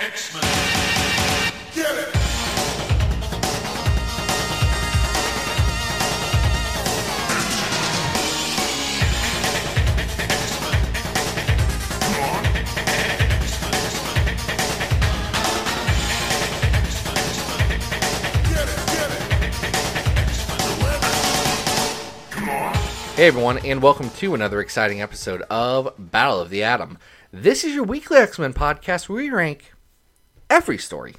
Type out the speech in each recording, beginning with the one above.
X-Men. Get it! Hey everyone, and welcome to another exciting episode of Battle of the Atom. This is your weekly X Men podcast where we rank every story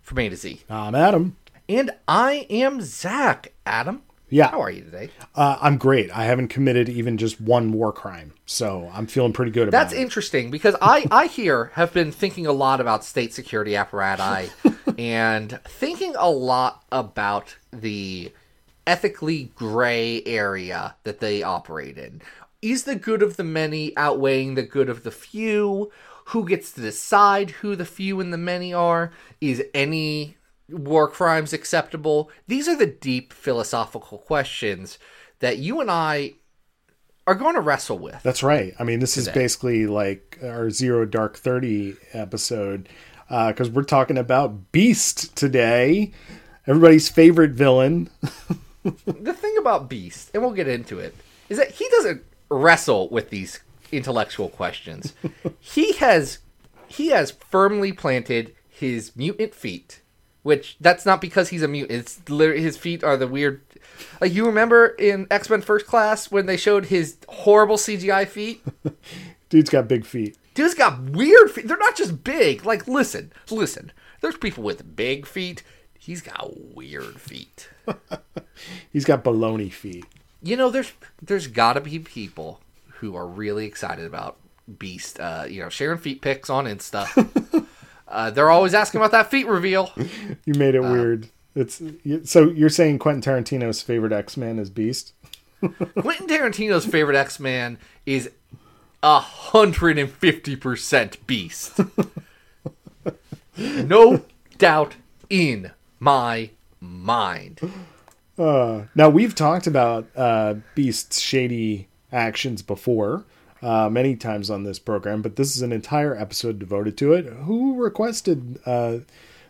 from A to Z. I'm Adam. And I am Zach. Adam, Yeah. how are you today? Uh, I'm great. I haven't committed even just one war crime, so I'm feeling pretty good about That's it. interesting because I, I here have been thinking a lot about state security apparatus and thinking a lot about the ethically gray area that they operate in. Is the good of the many outweighing the good of the few? Who gets to decide who the few and the many are? Is any war crimes acceptable? These are the deep philosophical questions that you and I are going to wrestle with. That's right. I mean, this is basically like our Zero Dark Thirty episode uh, because we're talking about Beast today, everybody's favorite villain. the thing about Beast, and we'll get into it, is that he doesn't wrestle with these intellectual questions. he has he has firmly planted his mutant feet, which that's not because he's a mutant. It's literally his feet are the weird. Like you remember in X Men First Class when they showed his horrible CGI feet. Dude's got big feet. Dude's got weird feet. They're not just big. Like listen, listen. There's people with big feet. He's got weird feet. He's got baloney feet. you know there's there's got to be people who are really excited about beast uh you know sharing feet pics on insta uh they're always asking about that feet reveal You made it weird. It's so you're saying Quentin Tarantino's favorite X Man is Beast? quentin tarantino's favorite x-man is a hundred and fifty percent beast no doubt in my mind Now we've talked about uh, Beast's shady actions before, uh, many times on this program, but this is an entire episode devoted to it. Who requested uh,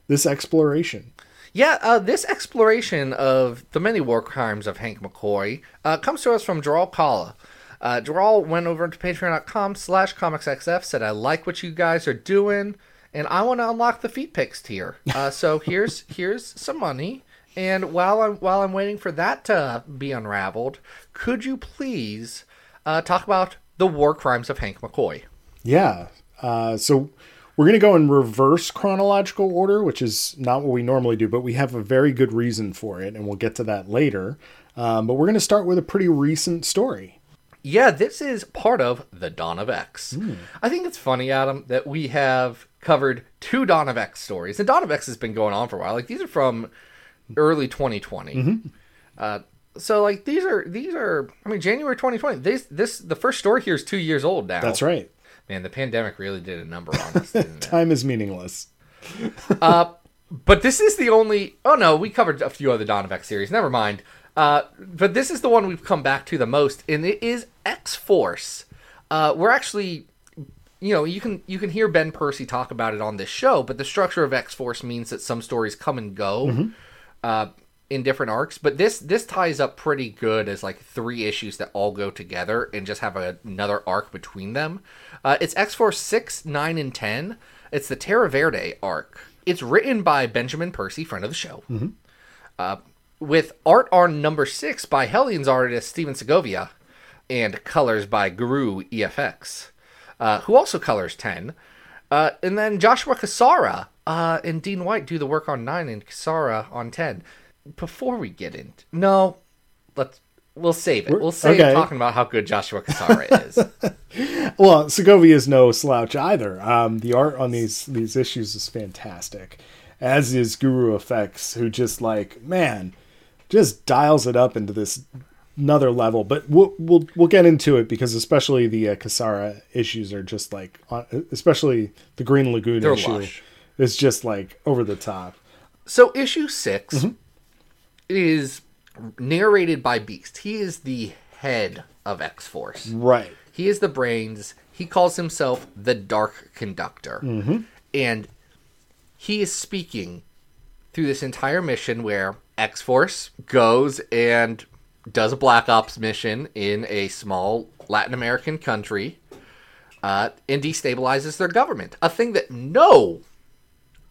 this exploration? Yeah, uh, this exploration of the many war crimes of Hank McCoy uh, comes to us from Gerald Kalla. Uh, Gerald went over to patreon.com slash comicsxf, said, I like what you guys are doing, and I want to unlock the feet pics tier. Uh, so here's here's some money. And while I'm while I'm waiting for that to be unraveled, could you please uh, talk about the war crimes of Hank McCoy? Yeah. Uh, so we're going to go in reverse chronological order, which is not what we normally do, but we have a very good reason for it, and we'll get to that later. Um, but we're going to start with a pretty recent story. Yeah, this is part of the Dawn of X. I think it's funny, Adam, that we have covered two Dawn of X stories. And Dawn of X has been going on for a while. Like these are from early 2020. Uh, so like these are these are I mean January 2020. This this the first story here is 2 years old now. That's right. Man, the pandemic really did a number on us? Time is meaningless. Uh, but this is the only. Oh no, we covered a few other of series. Never mind. Uh, but this is the one we've come back to the most, and it is X Force. Uh, we're actually, you know, you can you can hear Ben Percy talk about it on this show, but the structure of X Force means that some stories come and go uh, in different arcs. But this this ties up pretty good as like three issues that all go together and just have a, another arc between them. Uh, it's X Force six, nine, and ten. It's the Terra Verde arc. It's written by Benjamin Percy, friend of the show, uh, with art on number six by Hellions artist Stephen Segovia, and colors by Guru EFX, uh, who also colors ten. Uh, and then Joshua Cassara uh, and Dean White do the work on nine, and Cassara on ten. Before we get into no, let's we'll save it. We'll save okay. talking about how good Joshua Cassara is. Well, Segovia is no slouch either. Um, the art on these these issues is fantastic, as is Guru EFX, who just like man, just dials it up into this another level. But we'll we'll we'll get into it because especially the uh, Cassara issues are just like, especially the Green Lagoon They're issue lush. is just like over the top. So issue 6 is narrated by Beast. He is the head of X Force. Right. He is the brains. He calls himself the Dark Conductor. And he is speaking through this entire mission where X Force goes and does a Black Ops mission in a small Latin American country uh, and destabilizes their government. A thing that no,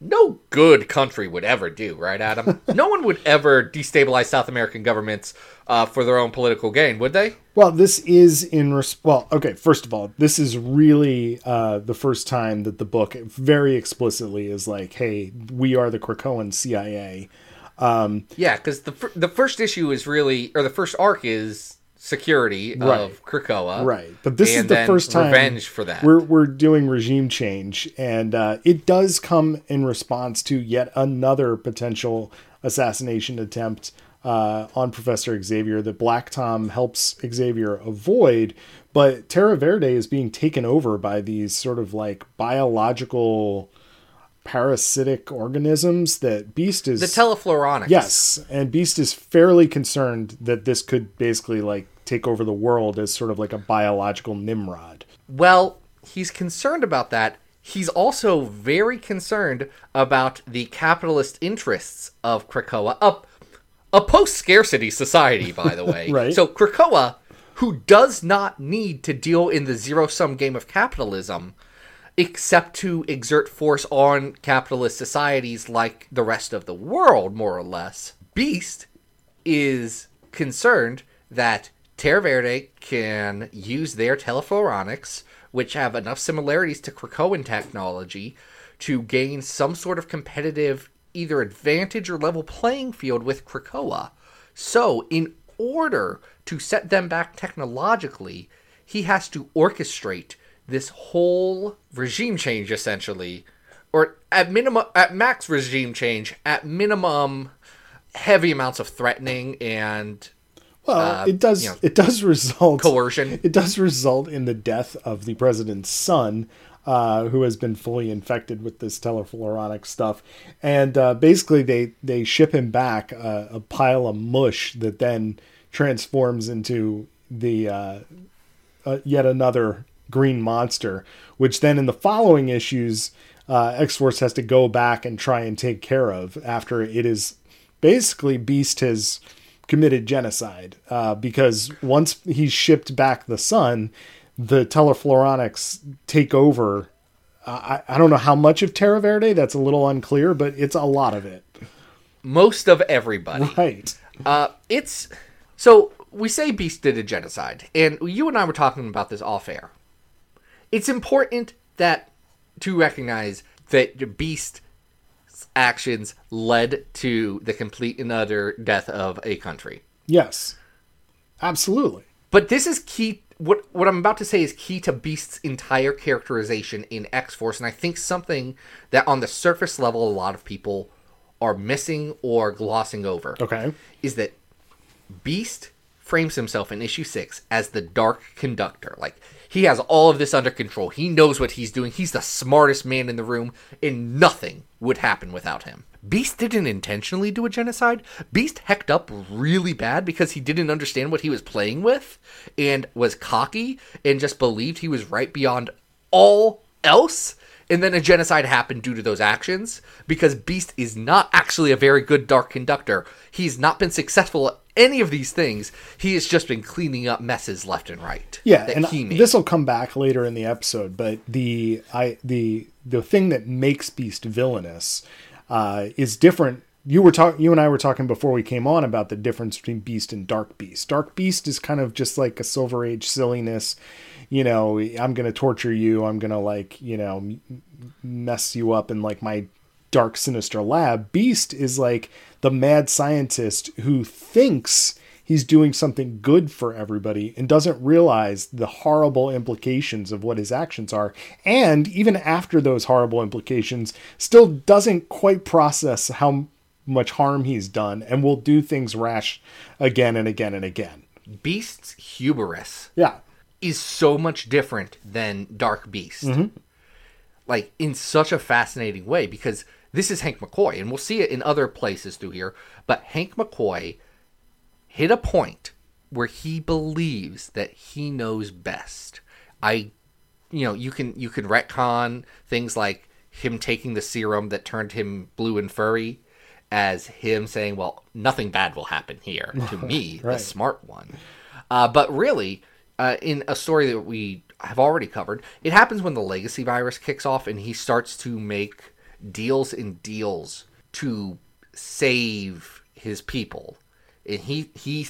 no good country would ever do, right, Adam? no one would ever destabilize South American governments uh, for their own political gain, would they? Well, this is in res- well, okay. First of all, this is really uh, the first time that the book very explicitly is like, "Hey, we are the Krakoan CIA." Um, Yeah, because the fir- the first issue is really, or the first arc is security Right. of Krakoa, Right, but this is the first time revenge for that. We're we're doing regime change, and uh, it does come in response to yet another potential assassination attempt uh, on Professor Xavier that Black Tom helps Xavier avoid. But Terra Verde is being taken over by these sort of like biological parasitic organisms that Beast is the Telefloronics. Yes, and Beast is fairly concerned that this could basically like take over the world as sort of like a biological Nimrod. Well, he's concerned about that. He's also very concerned about the capitalist interests of Krakoa, a, a post scarcity society, by the way. Right. So, Krakoa, who does not need to deal in the zero sum game of capitalism, except to exert force on capitalist societies like the rest of the world, more or less, Beast is concerned that Terra Verde can use their telefloronics, which have enough similarities to Krakoan technology, to gain some sort of competitive either advantage or level playing field with Krakoa. So, in order to set them back technologically, he has to orchestrate this whole regime change essentially or at minimum at max regime change at minimum heavy amounts of threatening and Well, it does. you know, it does result coercion. It does result in the death of the president's son, uh, who has been fully infected with this telefloronic stuff, and uh, basically they they ship him back uh, a pile of mush that then transforms into the uh, uh, yet another green monster, which then in the following issues, uh, X Force has to go back and try and take care of after it is basically Beast has committed genocide uh, because once he's shipped back the son, the telefloronics take over. I, I don't know how much of Terra Verde, that's a little unclear, but it's a lot of it. most of everybody. Right. Uh, it's so we say Beast did a genocide, and you and I were talking about this off air. It's important that to recognize that Beast's actions led to the complete and utter death of a country. Yes. Absolutely. But this is key. What what I'm about to say is key to Beast's entire characterization in X Force, and I think something that on the surface level a lot of people are missing or glossing over. Okay. is that Beast frames himself in issue six as the dark conductor. Like he has all of this under control. He knows what he's doing. He's the smartest man in the room, and nothing would happen without him. Beast didn't intentionally do a genocide. Beast hecked up really bad because he didn't understand what he was playing with and was cocky and just believed he was right beyond all else. And then a genocide happened due to those actions because Beast is not actually a very good dark conductor. He's not been successful at any of these things. He has just been cleaning up messes left and right. Yeah, and this will come back later in the episode, but the I the the thing that makes Beast villainous uh, is different. You were talking, you and I were talking before we came on about the difference between Beast and Dark Beast. Dark Beast is kind of just like a Silver Age silliness. You know, I'm gonna torture you. I'm gonna like you know mess you up in like my dark sinister lab. Beast is like the mad scientist who thinks he's doing something good for everybody and doesn't realize the horrible implications of what his actions are. And even after those horrible implications, still doesn't quite process how much harm he's done and will do things rash again and again and again. Beast's hubris Yeah. is so much different than Dark Beast. Mm-hmm. Like in such a fascinating way because this is Hank McCoy, and we'll see it in other places through here. But Hank McCoy hit a point where he believes that he knows best. I, you know, you can you can retcon things like him taking the serum that turned him blue and furry as him saying, "Well, nothing bad will happen here to me, the smart one." Uh, but really, uh, in a story that we have already covered, it happens when the legacy virus kicks off and he starts to make deals and deals to save his people. And he he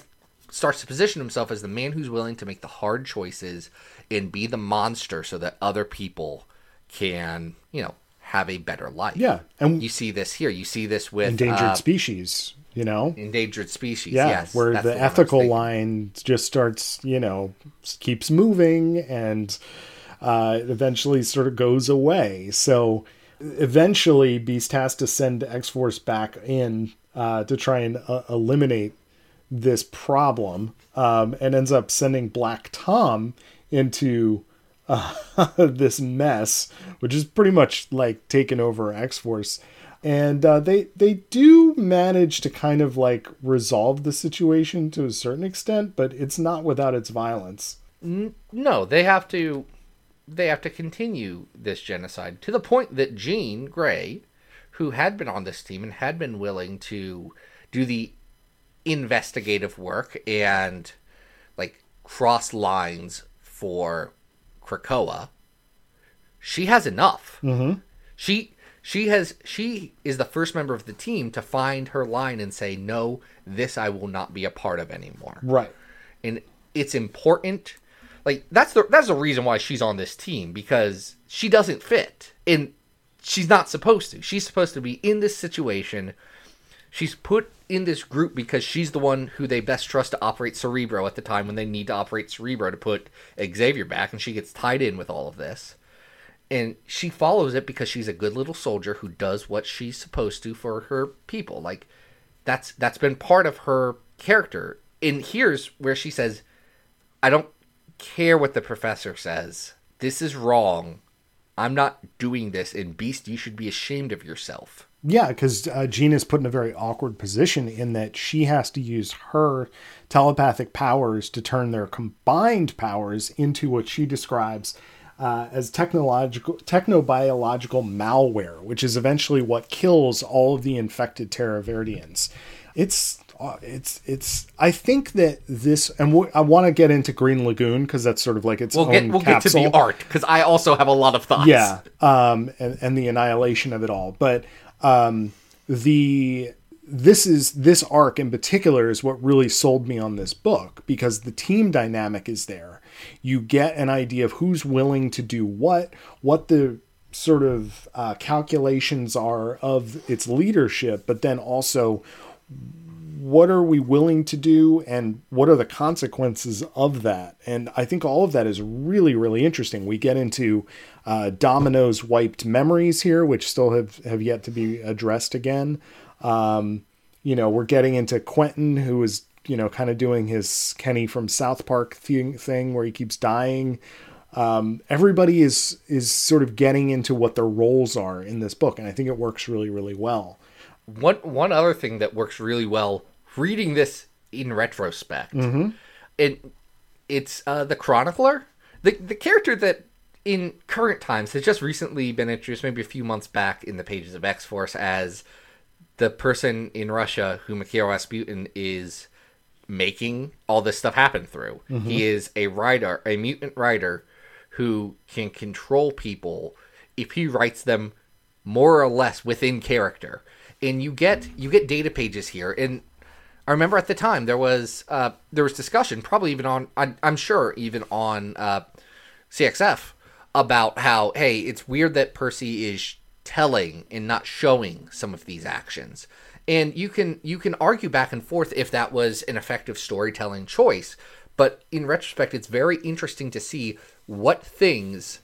starts to position himself as the man who's willing to make the hard choices and be the monster so that other people can, you know, have a better life. Yeah, and You see this here. You see this with endangered uh, species. You know, endangered species. yeah, yes, where the, was ethical line just starts, you know, keeps moving and uh, eventually sort of goes away. So eventually, Beast has to send X Force back in uh, to try and uh, eliminate this problem, um, and ends up sending Black Tom into uh, this mess, which is pretty much like taking over X Force. And uh, they they do manage to kind of like resolve the situation to a certain extent, but it's not without its violence. No, they have to they have to continue this genocide to the point that Jean Grey, who had been on this team and had been willing to do the investigative work and like cross lines for Krakoa, she has enough. Mm-hmm. She she has she is the first member of the team to find her line and say no, this I will not be a part of anymore Right. and it's important. Like that's the that's the reason why she's on this team because she doesn't fit and she's not supposed to. She's supposed to be in this situation. She's put in this group because she's the one who they best trust to operate Cerebro at the time when they need to operate Cerebro to put Xavier back, and she gets tied in with all of this. And she follows it because she's a good little soldier who does what she's supposed to for her people. Like that's that's been part of her character. And here's where she says, I don't care what the professor says. This is wrong. I'm not doing this. And Beast, you should be ashamed of yourself. Yeah, because uh, Jean is put in a very awkward position in that she has to use her telepathic powers to turn their combined powers into what she describes uh, as technological, technobiological malware, which is eventually what kills all of the infected Terraverdians. It's uh, it's it's. I think that this, and I want to get into Green Lagoon because that's sort of like its We'll own get we'll capsule. get to the art because I also have a lot of thoughts. Yeah, um, and, and the annihilation of it all. But um, the this is this arc in particular is what really sold me on this book because the team dynamic is there. You get an idea of who's willing to do what, what the sort of uh, calculations are of its leadership, but then also what are we willing to do and what are the consequences of that? And i think all of that is really really interesting. We get into uh, domino's wiped memories here which still have, have yet to be addressed again. Um, you know we're getting into quentin who is you know kind of doing his kenny from south park thing, thing where he keeps dying. Um, everybody is is sort of getting into what their roles are in this book and i think it works really really well. One one other thing that works really well reading this in retrospect, it it's uh, the chronicler, the the character that in current times has just recently been introduced, maybe a few months back in the pages of X Force as the person in Russia who Mikhail Rasputin is making all this stuff happen through. He is a writer, a mutant writer who can control people if he writes them more or less within character. And you get you get data pages here and I remember at the time there was uh, there was discussion, probably even on I, I'm sure even on uh, CXF about how hey it's weird that Percy is telling and not showing some of these actions, and you can you can argue back and forth if that was an effective storytelling choice, but in retrospect it's very interesting to see what things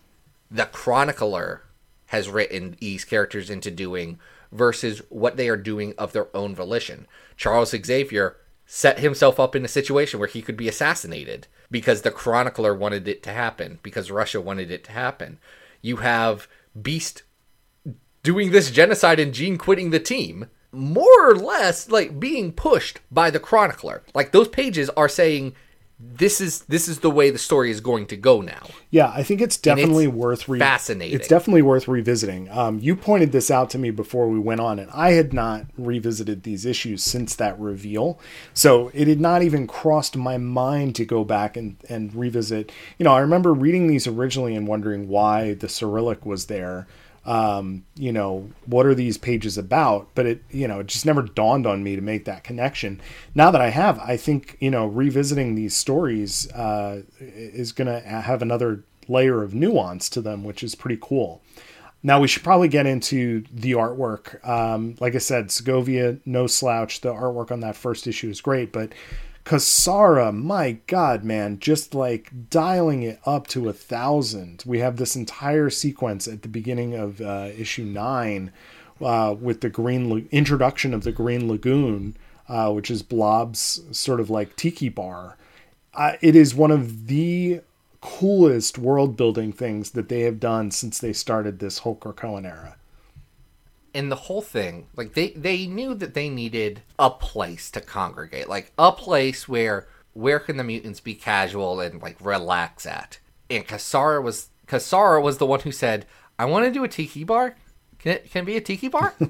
the chronicler has written these characters into doing versus what they are doing of their own volition. Charles Xavier set himself up in a situation where he could be assassinated because the chronicler wanted it to happen, because Russia wanted it to happen. You have Beast doing this genocide and Jean quitting the team, more or less like being pushed by the chronicler. Like those pages are saying this is this is the way the story is going to go now. Yeah, I think it's definitely it's worth re- fascinating. It's definitely worth revisiting. Um, you pointed this out to me before we went on, and I had not revisited these issues since that reveal, so it had not even crossed my mind to go back and and revisit. You know, I remember reading these originally and wondering why the Cyrillic was there. Um, you know, what are these pages about? But it, you know, it just never dawned on me to make that connection. Now that I have, I think, you know, revisiting these stories uh, is going to have another layer of nuance to them, which is pretty cool. Now we should probably get into the artwork. Um, like I said, Segovia, no slouch. The artwork on that first issue is great, but Cassara, my God, man, just like dialing it up to a thousand. We have this entire sequence at the beginning of uh, issue nine uh, with the green La- introduction of the Green Lagoon, uh, which is Blob's sort of like tiki bar. Uh, it is one of the coolest world building things that they have done since they started this Krakoan era. And the whole thing like they they knew that they needed a place to congregate like a place where where can the mutants be casual and like relax at? And cassara was cassara was the one who said i want to do a tiki bar? Can it can it be a tiki bar?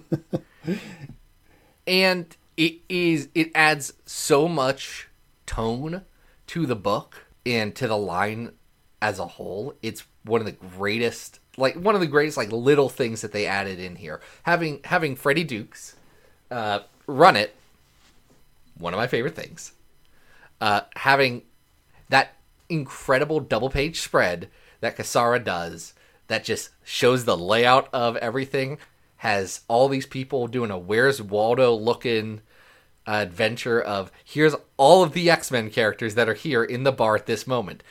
And it is it adds so much tone to the book and to the line as a whole. It's one of the greatest like one of the greatest like little things that they added in here. Having having freddie dukes uh, run it one of my favorite things. Uh, having that incredible double page spread that Cassara does that just shows the layout of everything has all these people doing a where's Waldo looking adventure of here's all of the X-Men characters that are here in the bar at this moment.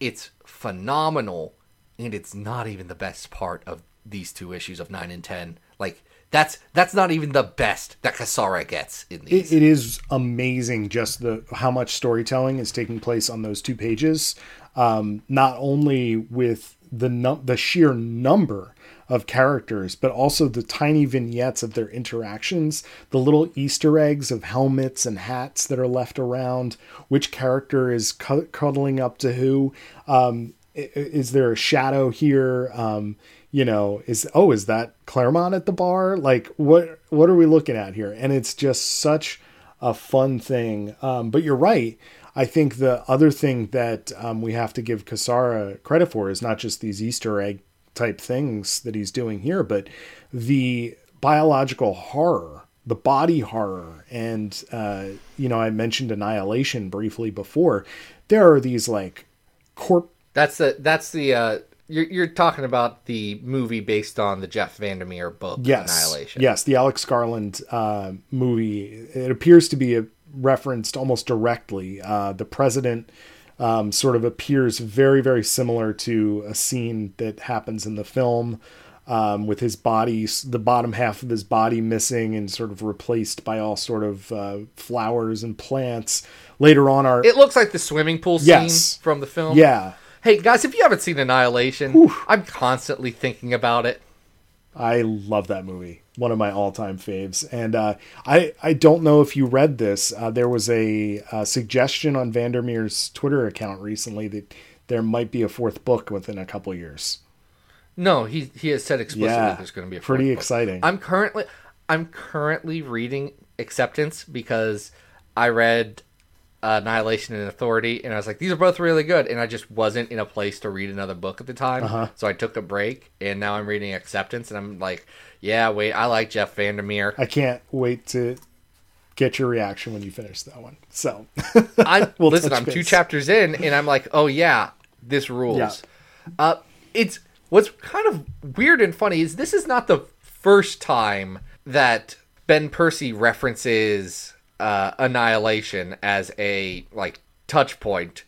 It's phenomenal and it's not even the best part of these two issues of 9 and 10. Like that's that's not even the best that Cassara gets in these. It, it is amazing just the how much storytelling is taking place on those two pages. Um, not only with the num- the sheer number of characters, but also the tiny vignettes of their interactions, the little Easter eggs of helmets and hats that are left around, which character is cu- cuddling up to who. Um, is there a shadow here? Um, you know, is oh, is that Claremont at the bar? Like, what what are we looking at here? And it's just such a fun thing. Um, but you're right. I think the other thing that um, we have to give Cassara credit for is not just these Easter egg type things that he's doing here, but the biological horror, the body horror, and uh, you know, I mentioned Annihilation briefly before. There are these like corp That's the that's the uh you're you're talking about the movie based on the Jeff Vandermeer book yes, Annihilation. Yes, the Alex Garland uh, movie. It appears to be a, referenced almost directly. Uh, the president um, sort of appears very, very similar to a scene that happens in the film. Um, with his body, the bottom half of his body missing and sort of replaced by all sort of uh, flowers and plants. Later on, our It looks like the swimming pool scene Yes. from the film. yeah, Hey guys, if you haven't seen Annihilation, I'm constantly thinking about it. I love that movie. One of my all-time faves. And uh, I I don't know if you read this. Uh, there was a, uh suggestion on Vandermeer's Twitter account recently that there might be a fourth book within a couple years. No, he he has said explicitly Yeah, there's going to be a pretty book. exciting. I'm currently I'm currently reading Acceptance because I read Annihilation and Authority, and I was like, these are both really good, and I just wasn't in a place to read another book at the time, Uh-huh. so I took a break, and now I'm reading Acceptance, and I'm like, yeah, wait, I like Jeff Vandermeer. I can't wait to get your reaction when you finish that one. So I'm We'll listen. I'm two chapters in, and I'm like, oh yeah, this rules. Yeah. Uh, it's what's kind of weird and funny is this is not the first time that Ben Percy references uh, Annihilation as a like touch point.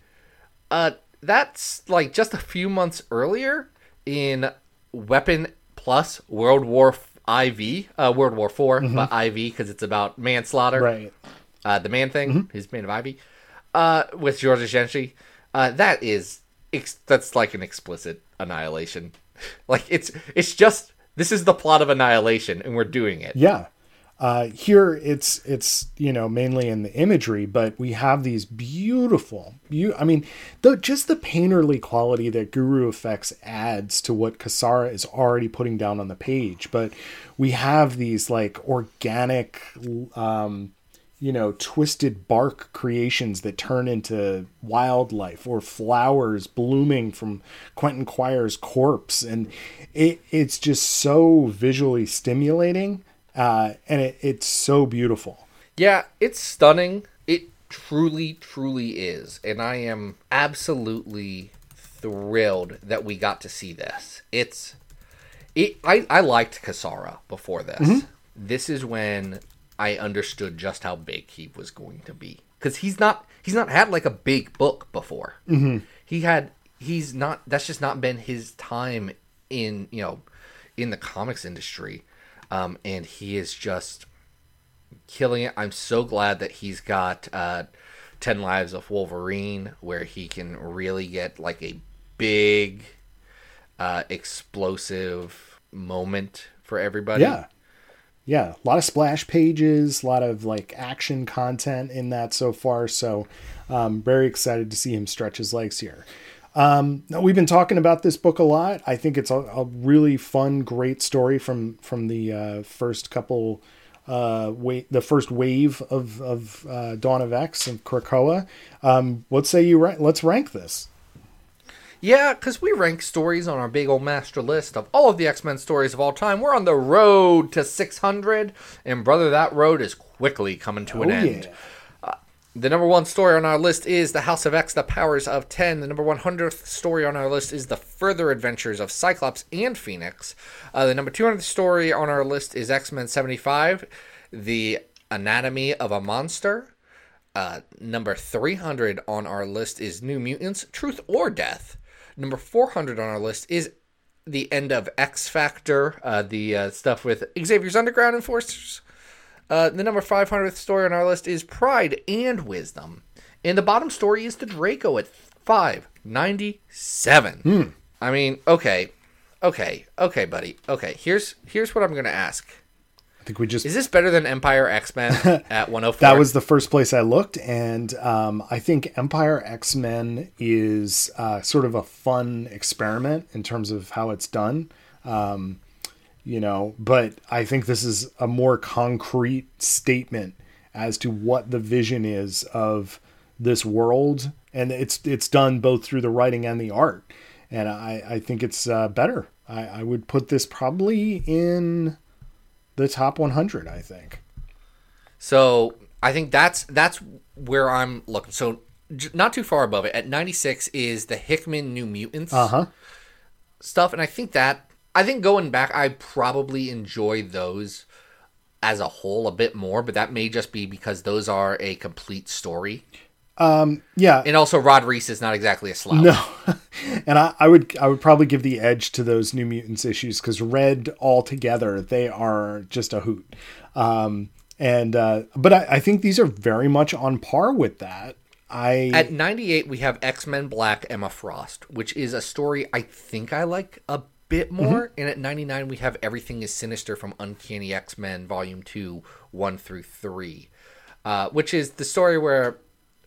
Uh, that's like just a few months earlier in Weapon Plus World War IV, uh, World War 4 but IV because it's about manslaughter Mm-hmm. right. uh, the man thing, Mm-hmm. his man of Ivy, uh, with Georges Jeanty. Uh, that is ex- that's like an explicit annihilation. like it's it's just this is the plot of annihilation, and we're doing it. Yeah. Uh, here it's it's you know mainly in the imagery, but we have these beautiful, you I mean, the just the painterly quality that Guru EFX adds to what Cassara is already putting down on the page. But we have these like organic, um, you know, twisted bark creations that turn into wildlife or flowers blooming from Quentin Quire's corpse, and it it's just so visually stimulating uh, and it, it's so beautiful. Yeah, it's stunning. It truly, truly is. And I am absolutely thrilled that we got to see this. It's it I, I liked Cassara before this. This is when I understood just how big he was going to be. Because he's not he's not had like a big book before. Mm-hmm. He had he's not that's just not been his time in you know in the comics industry. Um, and he is just killing it. I'm so glad that he's got uh, 10 Lives of Wolverine, where he can really get like a big, uh, explosive moment for everybody. Yeah. Yeah, a lot of splash pages, a lot of like action content in that so far. So, um, very excited to see him stretch his legs here. Um, now, we've been talking about this book a lot. I think it's a, a really fun, great story from from the uh, first couple, uh, wa- the first wave of of uh, Dawn of X and Krakoa. Um, what say you? Ra- let's rank this. Yeah, because we rank stories on our big old master list of all of the X Men stories of all time. We're on the road to 600, and brother, that road is quickly coming to an Oh, end. The number one story on our list is The House of X, The Powers of 10. The number 100th story on our list is The Further Adventures of Cyclops and Phoenix. Uh, the number 200th story on our list is X Men 75, The Anatomy of a Monster. Uh, number 300 on our list is New Mutants, Truth or Death. Number 400 on our list is the end of X Factor, uh, the uh, stuff with Xavier's Underground Enforcers. Uh, the number 500th story on our list is Pride and Wisdom. And the bottom story is the Draco at 597. I mean, okay. Okay. Okay, buddy. Okay. Here's here's what I'm going to ask. I think we just Is this better than Empire X-Men at 104? That was the first place I looked, and um, I think Empire X Men is uh, sort of a fun experiment in terms of how it's done. Um, you know, but I think this is a more concrete statement as to what the vision is of this world, and it's it's done both through the writing and the art, and I I think it's uh, better. I, I would put this probably in the top 100. I think. So I think that's that's where I'm looking. So not too far above it. At 96 is the Hickman New Mutants Uh huh. stuff, and I think that I think going back, I probably enjoy those as a whole a bit more, but that may just be because those are a complete story. Yeah, And also, Rod Reis is not exactly a slouch. No, and I, I would I would probably give the edge to those New Mutants issues because read all together they are just a hoot. Um, and uh, but I, I think these are very much on par with that. I At 98, we have X Men Black Emma Frost, which is a story I think I like a bit more. And at 99, we have Everything is Sinister from Uncanny X Men Volume 2, 1 through 3, uh, which is the story where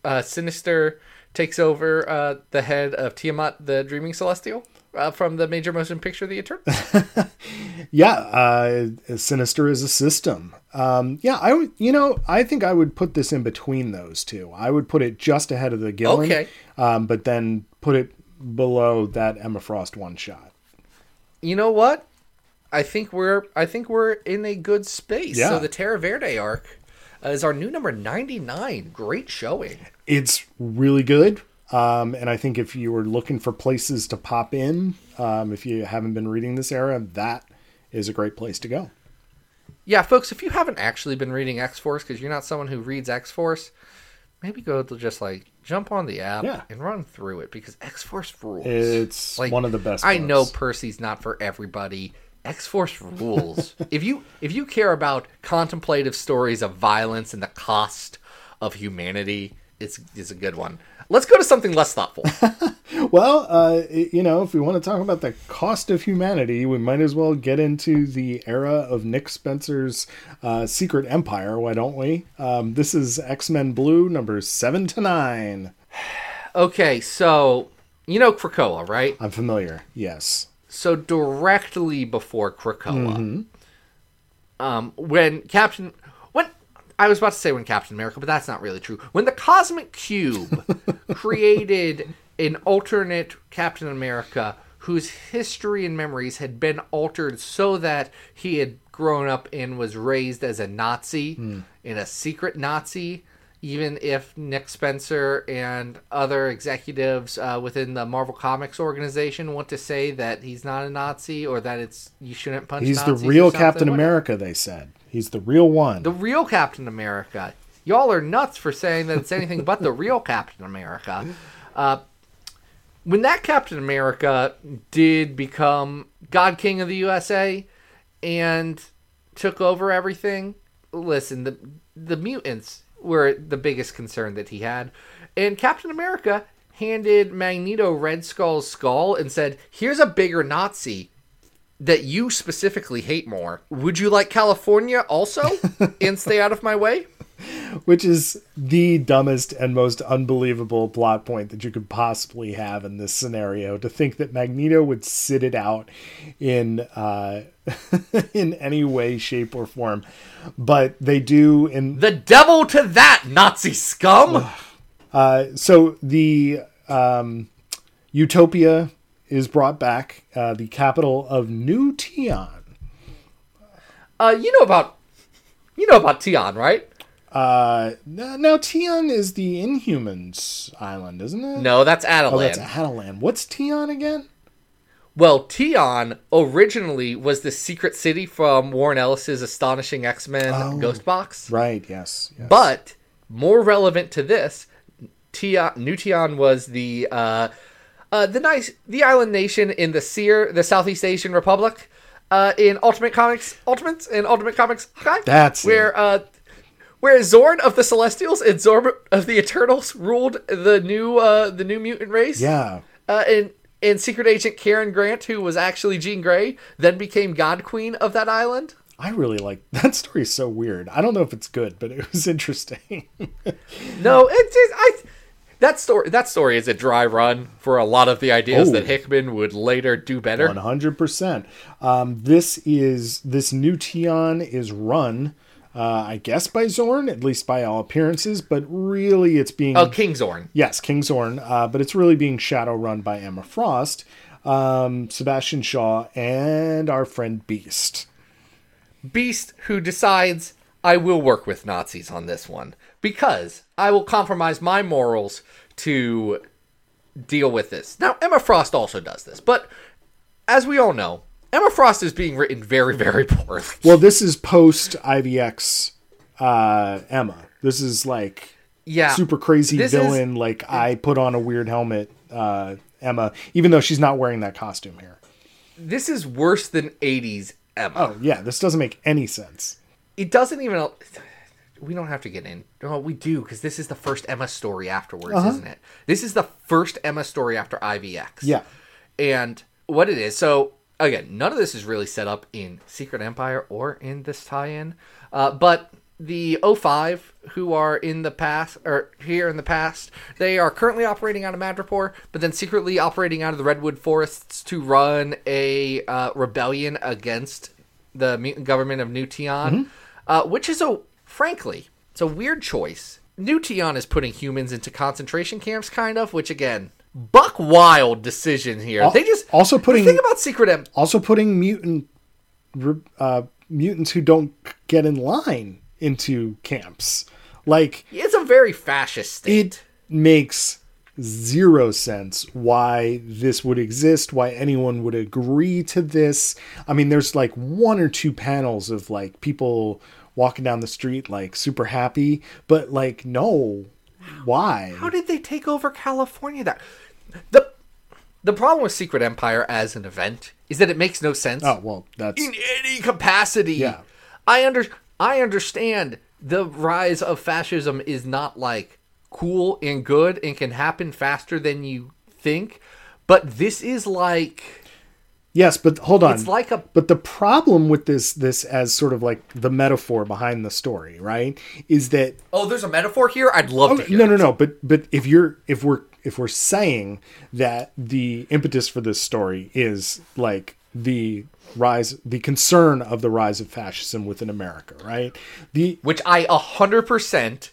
uh, Sinister takes over uh, the head of Tiamut, the Dreaming Celestial. Uh, from the major motion picture The Eternals. yeah, uh, Sinister is a system. Um, yeah, I would you know I think I would put this in between those two. I would put it just ahead of the Gillen, Okay. um, but then put it below that Emma Frost one shot. You know what? I think we're I think we're in a good space. Yeah. So the Terra Verde arc uh, is our new number 99. Great showing. it's really good. Um, and I think if you were looking for places to pop in, um, if you haven't been reading this era, that is a great place to go. Yeah, folks, if you haven't actually been reading X Force because you're not someone who reads X Force, maybe go to just like jump on the app Yeah. and run through it because X Force rules. It's Like, one of the best. I know. Percy's not for everybody. X Force rules. if you if you care about contemplative stories of violence and the cost of humanity, it's is a good one. Let's go to something less thoughtful. Well, uh, you know, if we want to talk about the cost of humanity, we might as well get into the era of Nick Spencer's uh, Secret Empire. Why don't we? Um, this is X Men Blue, numbers seven to nine. okay, so you know Krakoa, right? I'm familiar. Yes. So directly before Krakoa, um, when Captain, I was about to say when Captain America, but that's not really true. When the Cosmic Cube created an alternate Captain America whose history and memories had been altered so that he had grown up and was raised as a Nazi in a secret Nazi. Even if Nick Spencer and other executives uh, within the Marvel Comics organization want to say that he's not a Nazi or that it's you shouldn't punch. He's the Nazis or real Captain. America, they said. He's the real one. The real Captain America. Y'all are nuts for saying that it's anything but the real Captain America. Uh, when that Captain America did become God King of the USA and took over everything, listen, the the mutants were the biggest concern that he had, and Captain America handed Magneto Red Skull's skull and said, "Here's a bigger Nazi." That you specifically hate more. Would you like California also and stay out of my way? which is the dumbest and most unbelievable plot point that you could possibly have in this scenario to think that magneto would sit it out in uh in any way shape or form but they do in The devil to that, Nazi scum! uh so the um utopia is brought back uh the capital of new Tian. Uh, you know about you know about Tian, right? uh now Tian is the inhumans island isn't it No, that's oh Attilan. that's Attilan. what's Tian again well, Tian originally was the secret city from Warren Ellis's astonishing X-Men Oh. Ghost Box. Right. Yes. yes. But more relevant to this, Tian, New Tian was the uh, uh, the nice the island nation in the SEAR, the Southeast Asian Republic, uh, in Ultimate Comics, Ultimates in Ultimate Comics. Hawkeye, That's it. where uh, where Zorn of the Celestials and Zorn of the Eternals ruled the new uh, the new mutant race. yeah. Uh, and and Secret Agent Karen Grant, who was actually Jean Grey, then became God Queen of that island. I really like that story. Is so weird. I don't know if it's good, but it was interesting. No, it's just, I. That story. That story is a dry run for a lot of the ideas Oh. that Hickman would later do better. One hundred percent. Um, This is this new Tian is run, uh, I guess, by Zorn, at least by all appearances. But really, it's being Oh, King Zorn. yes, King Zorn. Uh, but it's really being shadow run by Emma Frost, um, Sebastian Shaw, and our friend Beast. Beast, who decides I will work with Nazis on this one because I will compromise my morals to deal with this. Now, Emma Frost also does this, but as we all know, Emma Frost is being written very, very poorly. Well, this is post IVX uh, Emma. This is like Yeah, super crazy This is- villain. like I put on a weird helmet, uh, Emma, even though she's not wearing that costume here. this is worse than '80s Emma. Oh yeah, this doesn't make any sense. it doesn't even we don't have to get in. No we do because this is the first emma story afterwards isn't it? This is the first emma story after ivx Yeah. and what it is so again none of this is really set up in secret empire or in this tie-in uh, but the O5 who are in the past or here in the past they are currently operating out of madripoor but then secretly operating out of the redwood forests to run a uh, rebellion against the mutant government of New Tian, uh, which is a frankly, it's a weird choice. New Tian is putting humans into concentration camps, kind of, which again, buck wild decision here. Al- they just also putting- the thing about Secret M. Also putting mutant uh, mutants who don't get in line into camps. Like It's a very fascist state. it makes zero sense why this would exist, why anyone would agree to this. I mean, there's like one or two panels of like people walking down the street like super happy, but like no, why? How did they take over California? That the the problem with Secret Empire as an event is that it makes no sense. Oh well, that's in any capacity. Yeah. I under I understand the rise of fascism is not like cool and good and can happen faster than you think. But this is like Yes, but hold on. it's like a But the problem with this, this as sort of like the metaphor behind the story, right, is that oh, there's a metaphor here. I'd love oh, to hear. no, no, no. But but if you're if we're if we're saying that the impetus for this story is like the rise, the concern of the rise of fascism within America, right? The which I a hundred percent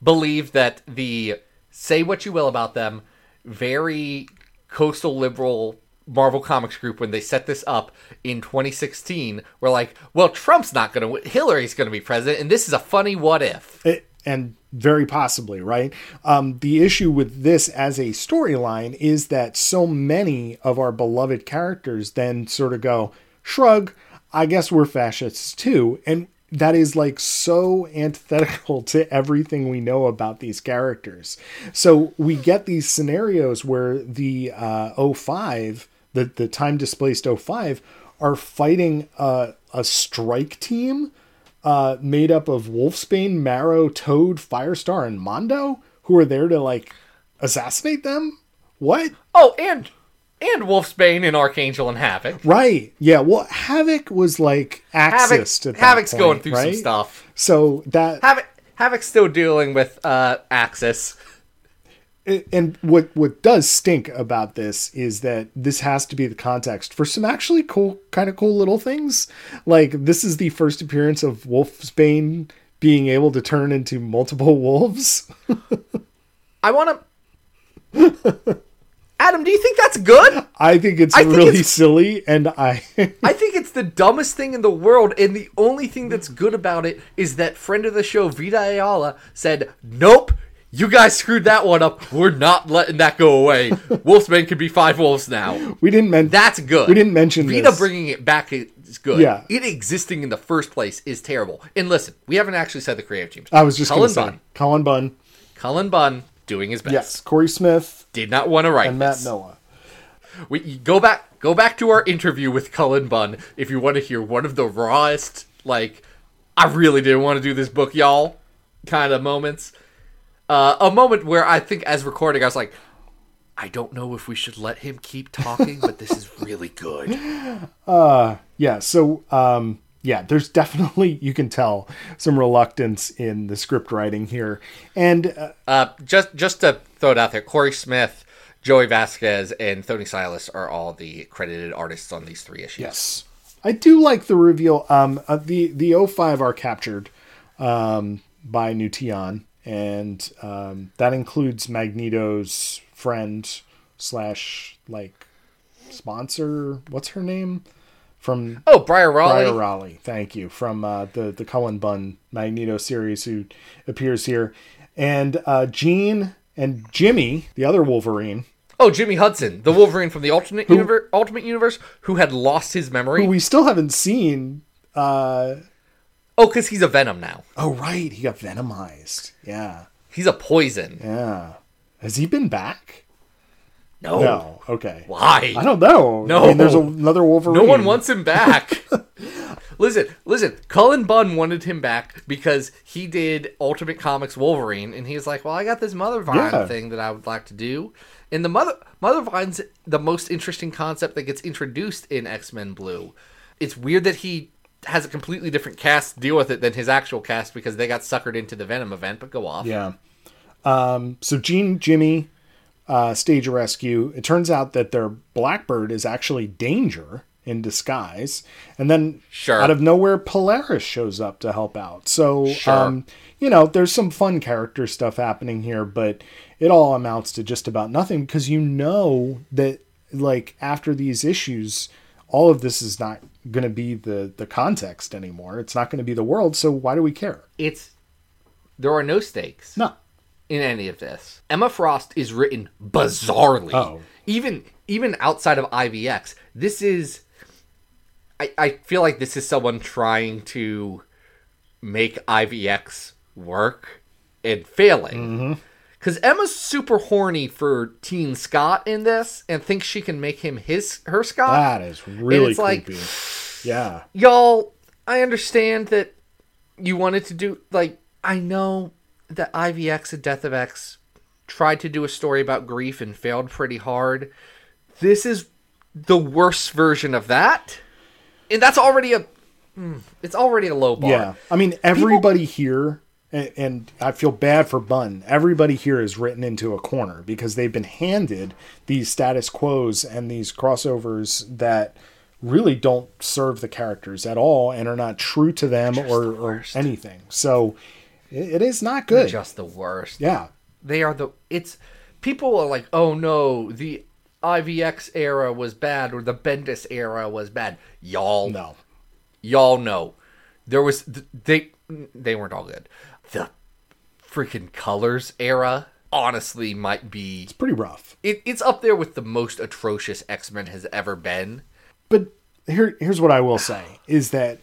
believe that the say what you will about them, very coastal liberal Marvel Comics group when they set this up in 2016 were like, well, Trump's not going to win, Hillary's going to be president, and this is a funny what if. it, and very possibly right? Um, the issue with this as a storyline is that so many of our beloved characters then sort of go shrug i guess we're fascists too. And that is like so antithetical to everything we know about these characters. So we get these scenarios where the uh, 05 the, the time displaced 05 are fighting uh, a strike team uh, made up of Wolfsbane, Marrow, Toad, Firestar, and Mondo, who are there to like assassinate them. What? Oh, and and Wolfsbane and Archangel and Havoc. Right? Yeah. Well, Havoc was like Havoc, Axis. that Havoc's point, going through right? some stuff. So that Havoc, Havoc's still dealing with uh, Axis. And what what does stink about this is that this has to be the context for some actually cool kind of cool little things like this is the first appearance of wolfsbane being able to turn into multiple wolves I want to. Adam, do you think that's good? i think it's I think really it's- silly and i I think it's the dumbest thing in the world, and the only thing that's good about it is that friend of the show, Vita Ayala, said, Nope, you guys screwed that one up. We're not letting that go away. Wolfsbane could be five wolves now. we didn't mention That's good. We didn't mention Vita this. bringing it back is good. Yeah. It existing in the first place is terrible. And listen, we haven't actually said the creative teams. i was just Cullen to say Bunn. cullen bunn Cullen Bunn doing his best. yes cory smith Did not want to write and matt this. noah We go back go back to our interview with Cullen Bunn if you want to hear one of the rawest like I really didn't want to do this book, y'all kind of moments. Uh, a moment where I think as recording I was like I don't know if we should let him keep talking, but this is really good. yeah so um yeah there's definitely you can tell some reluctance in the script writing here and uh, Uh, just just to throw it out there, Cory Smith, Joey Vasquez, and Tony Silas are all the credited artists on these three issues. Yes. I do like the reveal. Um, uh, the the 05 are captured um, by Nution, and um, that includes Magneto's friend slash like sponsor. What's her name? From Oh, Briar Raleigh. Briar Raleigh. Thank you. From uh, the the Cullen Bunn Magneto series, who appears here, and uh, Jean and Jimmy, the other Wolverine, Oh, Jimmy Hudson, the Wolverine from the alternate universe, Ultimate Universe, who had lost his memory. who we still haven't seen. Uh, oh, because he's a Venom now. oh right, he got venomized. Yeah. He's a poison. Yeah. Has he been back? No. No. Okay. Why? I don't know. No. I mean, there's another Wolverine. No one wants him back. listen, listen. Cullen Bunn wanted him back because he did Ultimate Comics Wolverine, and he's like, "Well, I got this Mother Vine Yeah. thing that I would like to do." And the Mother Mother Vine's the most interesting concept that gets introduced in X Men Blue. It's weird that he has a completely different cast deal with it than his actual cast because they got suckered into the Venom event. But go off. Yeah. Um, so Jean, Jimmy, uh, stage a rescue. It turns out that their Blackbird is actually Danger in disguise, and then Sure. out of nowhere, Polaris shows up to help out. So, Sure. um, you know, there's some fun character stuff happening here, but it all amounts to just about nothing because you know that, like, after these issues, all of this is not going to be the the context anymore. It's not going to be the world. So why do we care? It's there are no stakes. No. in any of this. Emma Frost is written bizarrely. Oh. Even even outside of IVX, this is I, I feel like this is someone trying to make IVX work and failing. Mm-hmm. Cause Emma's super horny for Teen Scott in this and thinks she can make him his her Scott. That is really it's like- creepy. yeah. y'all i understand that you wanted to do like i know that ivx and death of x tried to do a story about grief and failed pretty hard. This is the worst version of that, and that's already a. mm, It's already a low bar. Yeah, I mean everybody here, and, and I feel bad for Bunn. Everybody here is written into a corner because they've been handed these status quos and these crossovers that really don't serve the characters at all and are not true to them or, the or anything. So it, it is not They're good. just the worst. yeah, They are the. It's people are like, oh no, the IVX era was bad or the Bendis era was bad. Y'all know. y'all know there was they they weren't all good the freaking colors era honestly might be it's pretty rough. it, it's up there with the most atrocious x-men has ever been But here, here's what I will say is that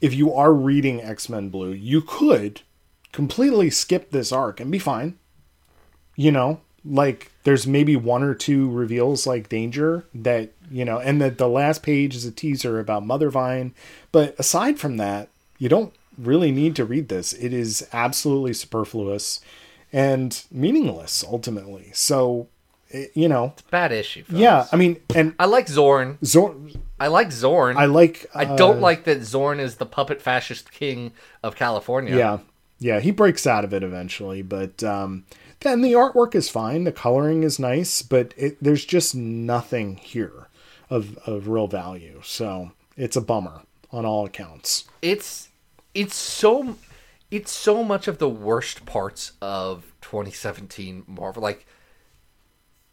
if you are reading X Men Blue, you could completely skip this arc and be fine. You know, like there's maybe one or two reveals like Danger that, you know, and that the last page is a teaser about Mother Vine. But aside from that, you don't really need to read this. It is absolutely superfluous and meaningless ultimately. So, it, you know, it's bad issue folks. yeah, I mean, and i like zorn Zorn, i like zorn I like. i don't uh, like that zorn is the puppet fascist king of california Yeah. Yeah, he breaks out of it eventually, but um then the artwork is fine, the coloring is nice, but it, there's just nothing here of of real value. So, it's a bummer on all accounts. it's it's so it's so much of the worst parts of 2017 Marvel. Like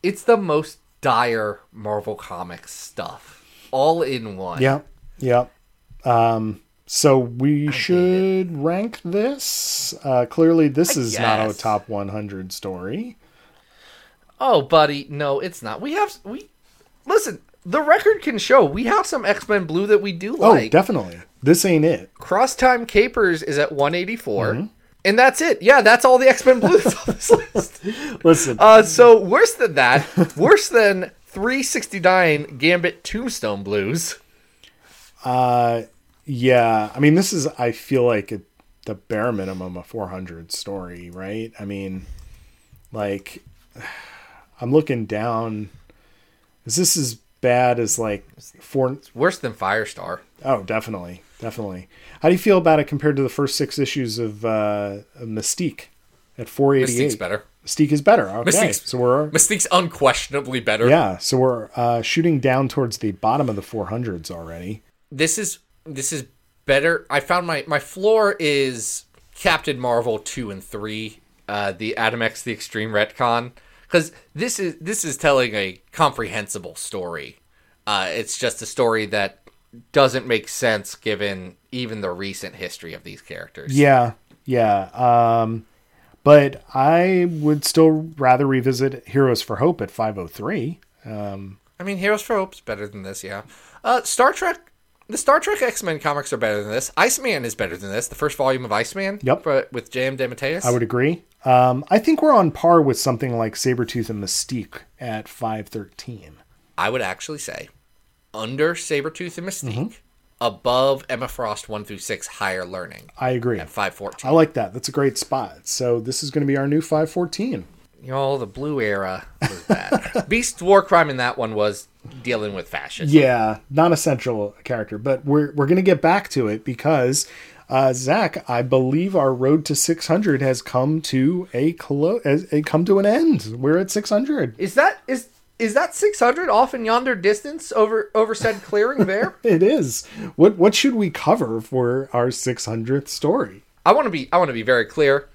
it's the most dire Marvel Comics stuff all in one. Yeah. Yeah. Um so we hate should rank this. Uh clearly this I is not a top 100 story. Oh, buddy, no, it's not. We have we listen. The record can show we have some X Men Blue that we do like. Oh, definitely. This ain't it. Cross Time Capers is at 184, Mm-hmm. and that's it. Yeah, that's all the X Men Blue that's on this list. Listen, Uh, so worse than that, worse than 369 Gambit Tombstone Blues. Uh, yeah. I mean, this is. I feel like a, the bare minimum a 400 story, right? I mean, like, I'm looking down. Is this as bad as like four? Worse than Firestar. Oh, definitely, definitely. How do you feel about it compared to the first six issues of uh, Mystique at 488? Mystique's better. Mystique is better. Okay, Mystique's- so we're Mystique's unquestionably better. yeah, so we're uh, shooting down towards the bottom of the 400s already. This is this is better. I found my my floor is Captain Marvel two and three. Uh, the Adam X the Extreme Retcon because this is this is telling a comprehensible story. Uh, it's just a story that doesn't make sense given even the recent history of these characters. Yeah, yeah. Um, but I would still rather revisit Heroes for Hope at 503. I mean, Heroes for Hope's better than this, yeah. Uh, Star Trek, the Star Trek X Men comics are better than this. Iceman is better than this. The first volume of Iceman, Yep. for, with J.M. DeMatteis. I would agree. Um, I think we're on par with something like Sabretooth and Mystique at 513. I would actually say under Sabretooth and Mystique, Mm-hmm. above Emma Frost one through six, higher learning I agree. at five I like that. That's a great spot. So this is going to be our new 514. You know, the blue era was bad. Beast War Crime in that one was dealing with fascism. Yeah, not a central character, but we're we're gonna get back to it because uh, Zach, I believe our road to 600 has come to a close, has come to an end. We're at 600. Is that is is that six hundred off in yonder distance over over said clearing there? It is. What what should we cover for our 600th story? I want to be I want to be very clear.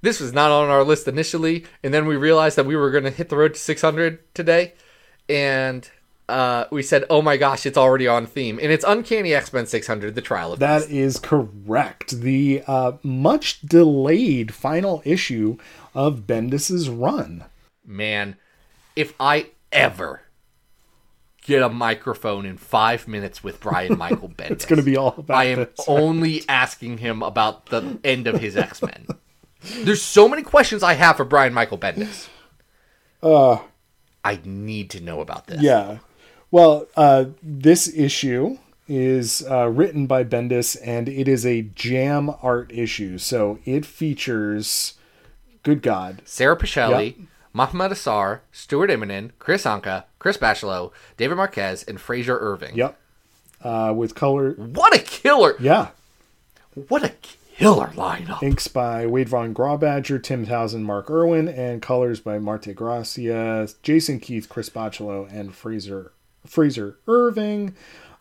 This was not on our list initially, and then we realized that we were going to hit the road to 600 today, and uh, we said, "Oh my gosh, it's already on theme." And it's Uncanny X-Men 600: The Trial of That is correct. The uh, much delayed final issue of Bendis's run. Man, if I ever get a microphone in five minutes with Brian Michael Bendis, It's going to be all about I am this. only asking him about the end of his X Men. There's so many questions I have for Brian Michael Bendis. Uh, I need to know about this. Yeah. Well, uh, this issue is uh, written by Bendis, and it is a jam art issue. So it features, good God, Sara Pichelli, Mahmud Asrar, Stuart Immonen, Kris Anka, Chris Bachalo, David Marquez, and Frazer Irving. Yep. Uh, with color, What a killer! yeah, What a killer lineup. inks by Wade Von Grawbadger, Tim Townsend, Mark Irwin, and colors by Marte Gracia, Jason Keith, Chris Bachalo, and Fraser Frazer Irving.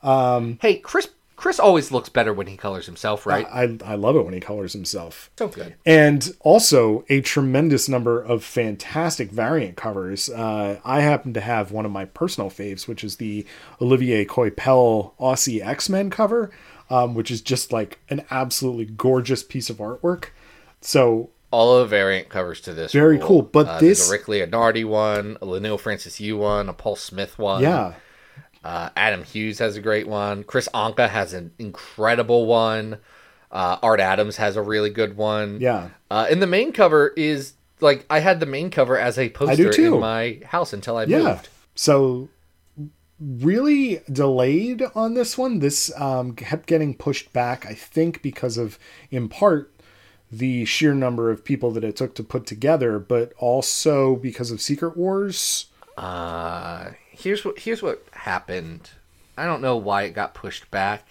Hey, Chris Chris always looks better when he colors himself, right? I I love it when he colors himself. so good. And also a tremendous number of fantastic variant covers. Uh, I happen to have one of my personal faves, which is the Olivier Coipel Aussie X Men cover, um, which is just like an absolutely gorgeous piece of artwork. So All of the variant covers to this. Very rule. cool, but uh, this- a Rick Leonardi one, a Leinil Francis Yu one, a Paul Smith one. yeah, Uh, Adam Hughes has a great one. Kris Anka has an incredible one. Uh, Art Adams has a really good one. yeah, Uh, and the main cover is like I had the main cover as a poster in my house until I yeah. moved. So really delayed on this one. This um, kept getting pushed back, I think, because of, in part, the sheer number of people that it took to put together, but also because of Secret Wars. Uh, here's what here's what happened. I don't know why it got pushed back,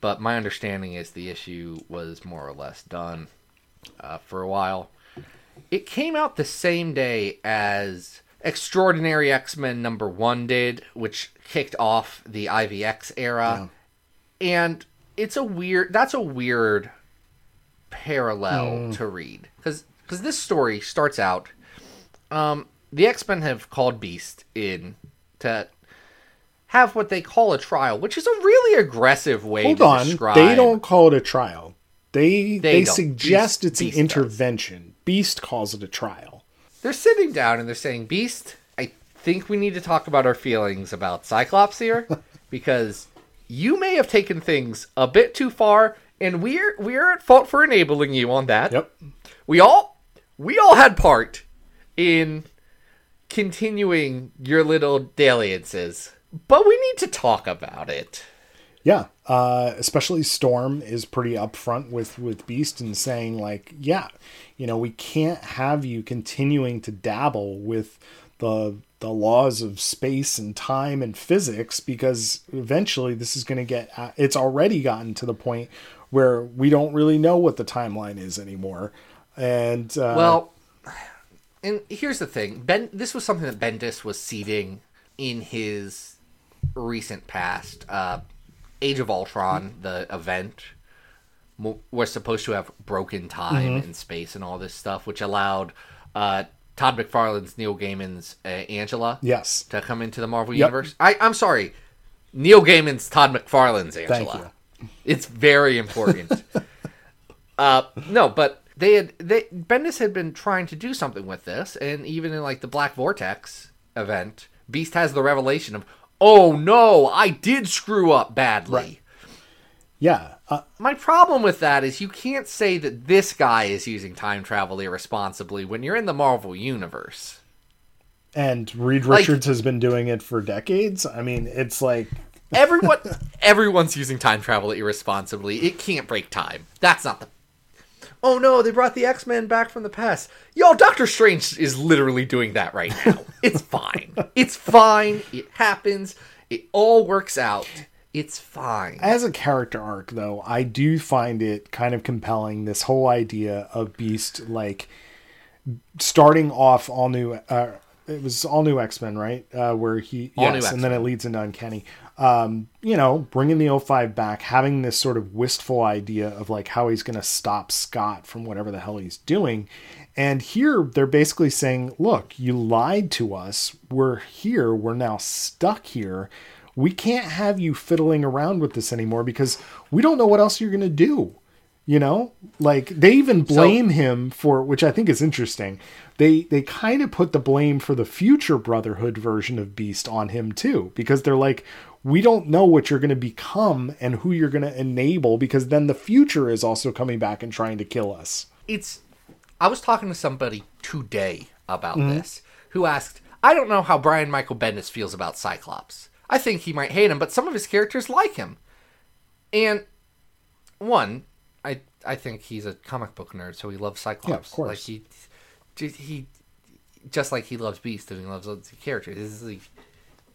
but my understanding is the issue was more or less done uh, for a while. It came out the same day as Extraordinary X Men number one did, which kicked off the IVX era, and it's a weird. That's a weird parallel to read because because this story starts out um, the X Men have called Beast in to have what they call a trial, which is a really aggressive way Hold to on, describe. they don't call it a trial. They they, don't. suggest Beast- it's an Beast does. intervention. Beast calls it a trial. They're sitting down and they're saying, "Beast, I think we need to talk about our feelings about Cyclops here, because you may have taken things a bit too far, and we're we're at fault for enabling you on that. Yep. we all we all had part in continuing your little dalliances, but we need to talk about it." Yeah, uh, especially Storm is pretty upfront with with Beast and saying like, yeah, you know, we can't have you continuing to dabble with the the laws of space and time and physics because eventually this is going to get. uh, It's already gotten to the point where we don't really know what the timeline is anymore, and uh, Well, and here's the thing: Ben, this was something that Bendis was seeding in his recent past. Uh, Age of Ultron, the event, was supposed to have broken time and space and all this stuff, which allowed uh, Todd McFarlane's Neil Gaiman's uh, Angela yes, to come into the Marvel Yep. universe. I, I'm sorry, Neil Gaiman's Todd McFarlane's Angela. you. It's very important. uh, no, but they had they Bendis had been trying to do something with this, and even in like the Black Vortex event, Beast has the revelation of, "Oh no, I did screw up badly." Right. yeah, uh, My problem with that is you can't say that this guy is using time travel irresponsibly when you're in the Marvel universe. and Reed Like- Richards has been doing it for decades. I mean, it's like Everyone, everyone's using time travel irresponsibly. It can't break time. That's not the. Oh no, they brought the X Men back from the past. Yo, Doctor Strange is literally doing that right now. It's fine. It's fine. It happens. It all works out. It's fine. as a character arc though i do find it kind of compelling this whole idea of beast like starting off all new uh it was all new x-men right uh where he All New yes and then it leads into uncanny um you know bringing the 05 back having this sort of wistful idea of like how he's going to stop scott from whatever the hell he's doing. And here they're basically saying look you lied to us. We're here. We're now stuck here. We can't have you fiddling around with this anymore because we don't know what else you're going to do. You know? Like they even blame him for which i think is interesting. They they kind of put the blame for the future brotherhood version of beast on him too because they're like we don't know what you're going to become and who you're going to enable because then the future is also coming back and trying to kill us it's I was talking to somebody today about mm-hmm. this who asked, I don't know how Brian Michael Bendis feels about Cyclops. I think he might hate him, but some of his characters like him. And one, I I think he's a comic book nerd, so he loves Cyclops. Yeah, of course. Like he he just like he loves Beast and he loves other characters. This is like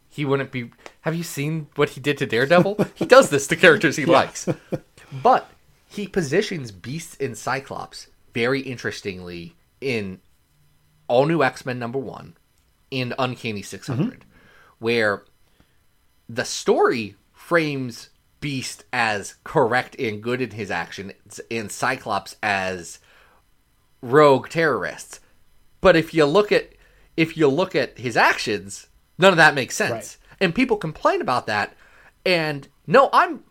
he wouldn't be. Have you seen what he did to Daredevil? he does this to characters he likes, but he positions Beast and Cyclops very interestingly in all new X Men number one and Uncanny 600, mm-hmm. where the story frames Beast as correct and good in his actions and Cyclops as rogue terrorists. But if you look at if you look at his actions, none of that makes sense. Right. And people complain about that. And no, I'm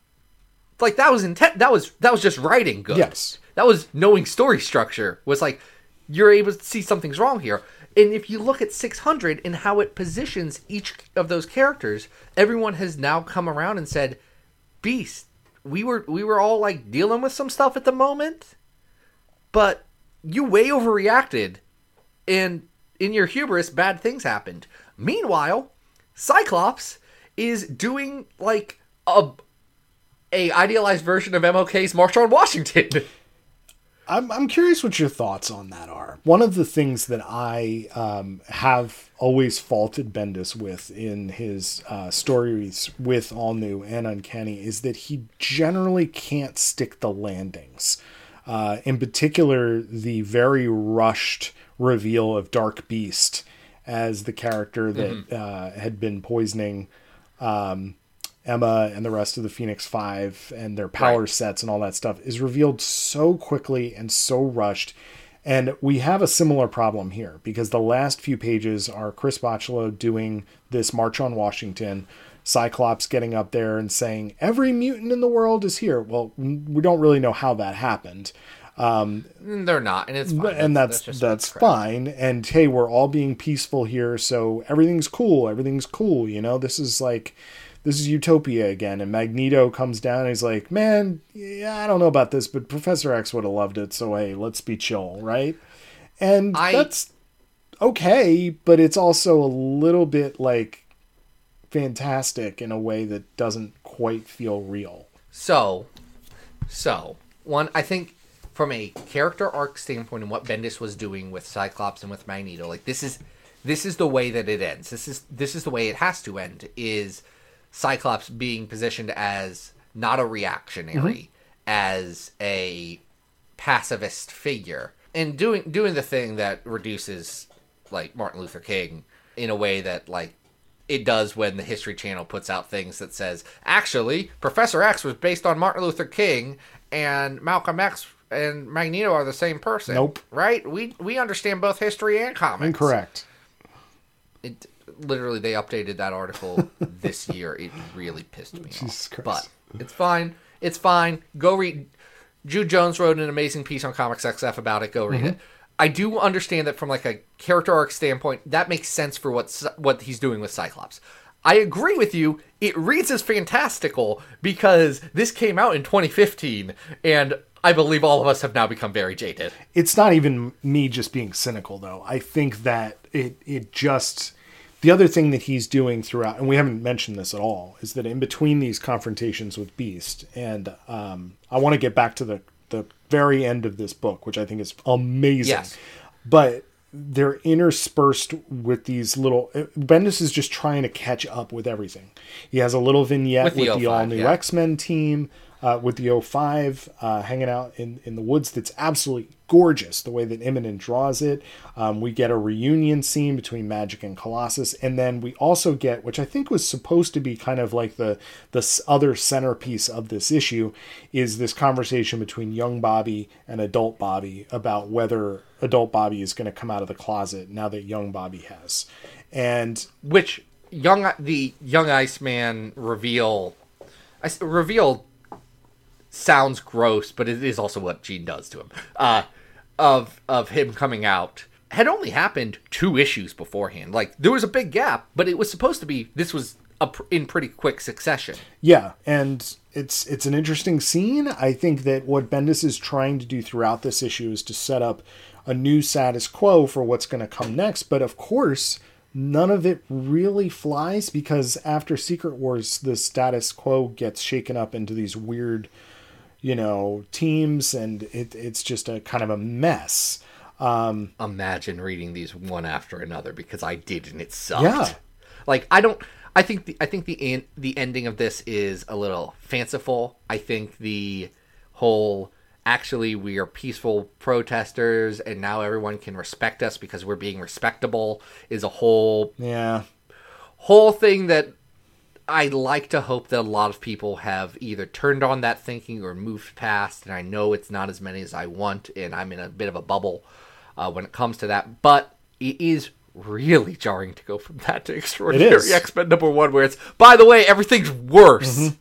like that was intent that was that was just writing good. Yes. That was knowing story structure was like you're able to see something's wrong here. And if you look at 600 and how it positions each of those characters, everyone has now come around and said, "Beast, we were we were all like dealing with some stuff at the moment, but you way overreacted and in your hubris bad things happened." Meanwhile, Cyclops is doing like a a idealized version of MLK's March on Washington. I'm, I'm curious what your thoughts on that are. One of the things that I um, have always faulted Bendis with in his uh, stories with All New and Uncanny is that he generally can't stick the landings. Uh, in particular, the very rushed reveal of Dark Beast as the character that uh, had been poisoning um, Emma and the rest of the Phoenix Five and their power Right. sets and all that stuff is revealed so quickly and so rushed. And we have a similar problem here because the last few pages are Chris Bachalo doing this March on Washington, Cyclops getting up there and saying, Every mutant in the world is here. Well, we don't really know how that happened. Um, mm, they're not, and it's fine. and that's just that's, fine. And hey we're all being peaceful here so everything's cool everything's cool you know? This is like this is utopia again and magneto comes down and he's like man yeah i don't know about this but professor x would have loved it so hey let's be chill right? And I- that's okay but it's also a little bit like fantastic in a way that doesn't quite feel real. So, so one, I think from a character arc standpoint and what Bendis was doing with Cyclops and with Magneto, like this is this is the way that it ends. This is this is the way it has to end. Is Cyclops being positioned as not a reactionary, mm-hmm. as a pacifist figure, and doing doing the thing that reduces like Martin Luther King in a way that like it does when the History Channel puts out things that says actually Professor X was based on Martin Luther King and Malcolm X and Magneto are the same person. Nope. Right? We we understand both history and comics. incorrect It literally they updated that article this year. It really pissed me Jesus off. Christ. But it's fine. It's fine. Go read. Jude Jones wrote an amazing piece on Comics XF about it. Go read mm-hmm. it. I do understand that from like a character arc standpoint, that makes sense for what what he's doing with Cyclops. I agree with you. It reads as fantastical because this came out in 2015, and I believe all of us have now become very jaded. it's not even me just being cynical though. I think that it it just the other thing that he's doing throughout, and we haven't mentioned this at all, is that in between these confrontations with Beast, and um, I want to get back to the the very end of this book, which I think is amazing. Yes. But they're interspersed with these little. Bendis is just trying to catch up with everything. He has a little vignette With with the the, all new yeah. X Men team, uh, with the 05 uh, hanging out in, in the woods. That's absolutely gorgeous the way that Immonen draws it. Um, we get a reunion scene between Magik and Colossus, and then we also get, which I think was supposed to be kind of like the the other centerpiece of this issue, is this conversation between young Bobby and adult Bobby about whether adult Bobby is going to come out of the closet now that young Bobby has. And which young the young Iceman reveal I reveal sounds gross, but it is also what Jean does to him. Uh, of of him coming out had only happened two issues beforehand. Like there was a big gap, but it was supposed to be this was pr- in pretty quick succession. Yeah, and it's it's an interesting scene. I think that what Bendis is trying to do throughout this issue is to set up a new status quo for what's going to come next. But of course, none of it really flies because after Secret Wars, the status quo gets shaken up into these weird, you know, teams, and it, it's just a kind of a mess. Um, Imagine reading these one after another because I did and it sucked. Yeah. Like I don't. I think the I think the en- the ending of this is a little fanciful. I think the whole actually we are peaceful protesters and now everyone can respect us because we're being respectable is a whole Yeah. whole thing that I like to hope that a lot of people have either turned on that thinking or moved past. And I know it's not as many as I want, and I'm in a bit of a bubble uh, when it comes to that. But it is really jarring to go from that to Extraordinary. X Men number one, where it's, by the way, everything's worse.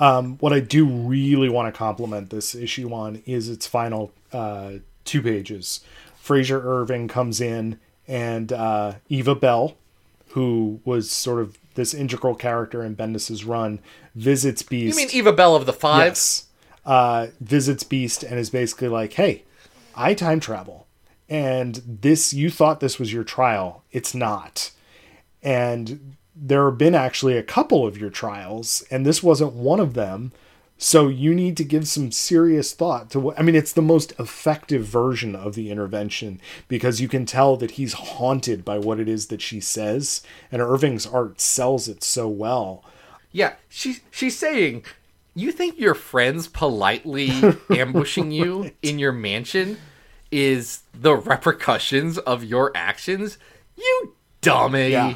Um, what I do really want to compliment this issue on is its final uh, two pages. Frazer Irving comes in, and uh, Eva Bell, who was sort of this integral character in Bendis's run, visits Beast. You mean Eva Bell of the Five? Yes. Uh, visits Beast and is basically like, hey, I time travel. And this, you thought this was your trial. It's not. And there have been actually a couple of your trials, and this wasn't one of them. So you need to give some serious thought to what I mean. It's the most effective version of the intervention because you can tell that he's haunted by what it is that she says, and Irving's art sells it so well. Yeah, she's she's saying, you think your friends politely ambushing you in your mansion is the repercussions of your actions? You dummy! Yeah.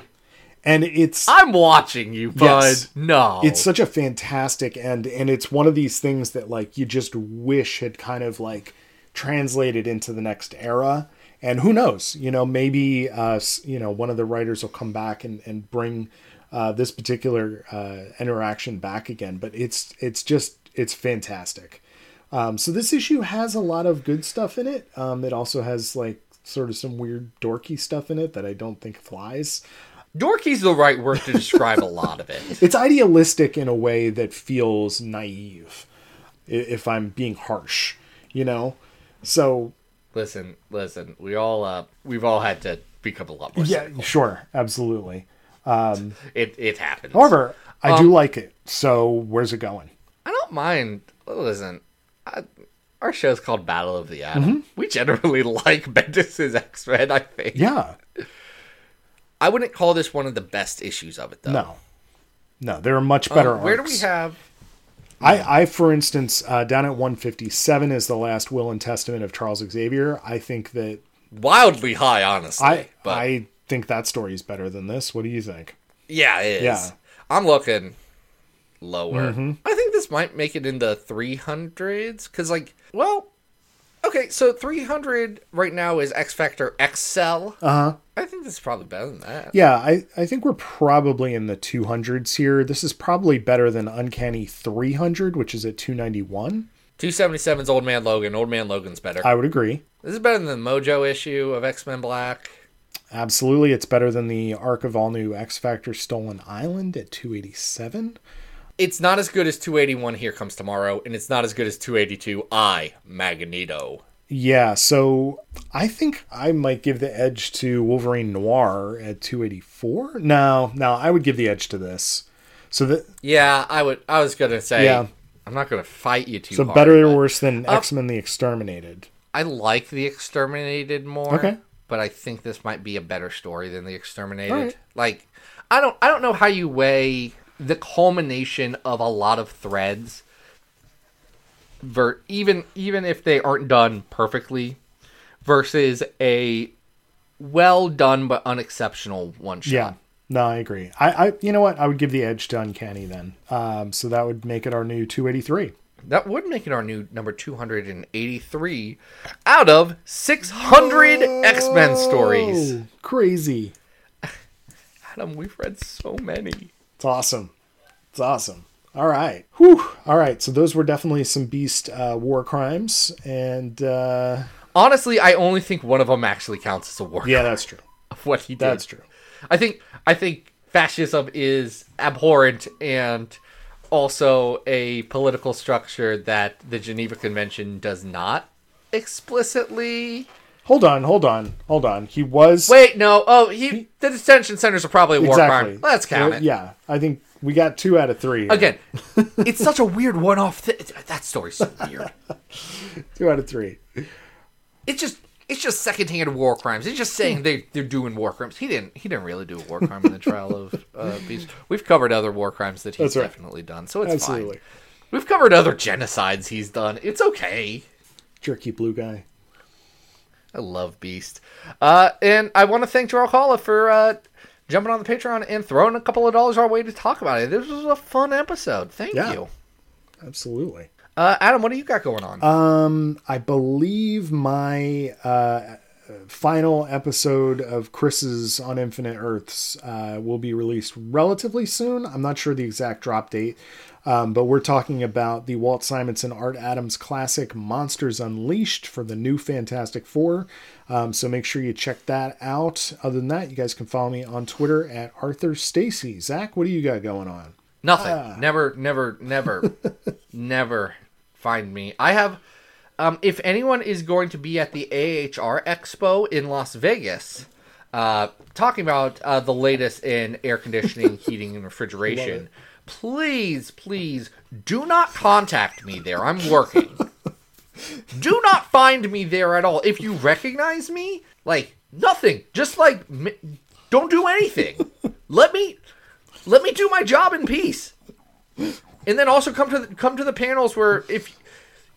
And it's I'm watching you, bud. Yes. No, it's such a fantastic end and it's one of these things that like you just wish had kind of like translated into the next era. And who knows? You know maybe uh you know one of the writers will come back and and bring uh this particular uh interaction back again but it's it's just it's fantastic. Um so this issue has a lot of good stuff in it. Um it also has like sort of some weird dorky stuff in it that i don't think flies dorky's the right word to describe a lot of it. it's idealistic in a way that feels naive if i'm being harsh you know so Listen, listen, we all uh, we've all had to become a lot more. yeah cynical. sure absolutely it it happens. however i Um, do like it so where's it going I don't mind. Listen, I, our show's called Battle of the Atom. Mm-hmm. We generally like Bendis's X Men. I think. yeah I wouldn't call this one of the best issues of it, though. no no there are much better Um, where do we have? I, I, for instance, uh, down at 157 is the last will and testament of Charles Xavier. I think that Wildly high, honestly. I but I think that story is better than this. What do you think? yeah, it is. Yeah. I'm looking lower. Mm-hmm. I think this might make it into 300s because, like, well, okay, so 300 right now is X Factor XL. Uh huh. I think this is probably better than that. Yeah, I, I think we're probably in the 200s here. This is probably better than Uncanny 300, which is at 291. 277's Old Man Logan. Old Man Logan's better. I would agree. this is better than the Mojo issue of X Men Black. Absolutely. It's better than the arc of all new X Factor Stolen Island at 287. It's not as good as 281 Here Comes Tomorrow, and it's not as good as 282 I, Magneto. Yeah, so I think I might give the edge to Wolverine Noir at 284. No, no, I would give the edge to this. So that Yeah, I would. I was gonna say. Yeah. I'm not gonna fight you too so hard. better or worse than X Men: The Exterminated. I like the Exterminated more. Okay. But I think this might be a better story than the Exterminated. Right. Like, I don't. I don't know how you weigh the culmination of a lot of threads. Ver- even even if they aren't done perfectly, versus a well done but unexceptional one shot. Yeah. No, I agree. I, I, you know what? I would give the edge to Uncanny then. Um, so that would make it our new 283. That would make it our new number 283 out of 600 X Men stories. Crazy! Adam, we've read so many. It's awesome. It's awesome. All right. Whew. All right. So those were definitely some beast uh, war crimes, and uh, Honestly, I only think one of them actually counts as a war crime. yeah, that's true. of what he did. That's true. I think I think fascism is abhorrent and also a political structure that the Geneva Convention does not explicitly. Hold on. Hold on. Hold on. He was Wait, no. Oh, he the detention centers are probably a war exactly. crime. Let's count it. Yeah, I think we got two out of three. Again, it's such a weird one-off. Th- that story's so weird. two out of three. It's just it's just secondhand war crimes. It's just saying they they're doing war crimes. He didn't he didn't really do a war crime in the trial of uh, Beast. We've covered other war crimes that he's right. definitely done, so it's Absolutely. fine. We've covered other genocides he's done. It's okay. Jerky blue guy. I love Beast. Uh, and I want to thank Joel Kalla for uh, jumping on the Patreon and throwing a couple of dollars our way to talk about it. This was a fun episode. Thank Yeah. you. Absolutely. Uh, Adam, what do you got going on? Um, I believe my uh, final episode of Chris's on Infinite Earths uh, will be released relatively soon. I'm not sure the exact drop date, um, but we're talking about the Walt Simonson Art Adams classic Monsters Unleashed for the new Fantastic Four. Um, so make sure you check that out. Other than that, you guys can follow me on Twitter at Arthur Stacy. Zach, what do you got going on? Nothing. Never, never, never, never find me. I have. Um, if anyone is going to be at the AHR Expo in Las Vegas, uh, talking about uh, the latest in air conditioning, heating, and refrigeration, please, please do not contact me there. I'm working. do not find me there at all. If you recognize me, like nothing. Just like don't do anything. Let me let me do my job in peace. And then also come to the, come to the panels where if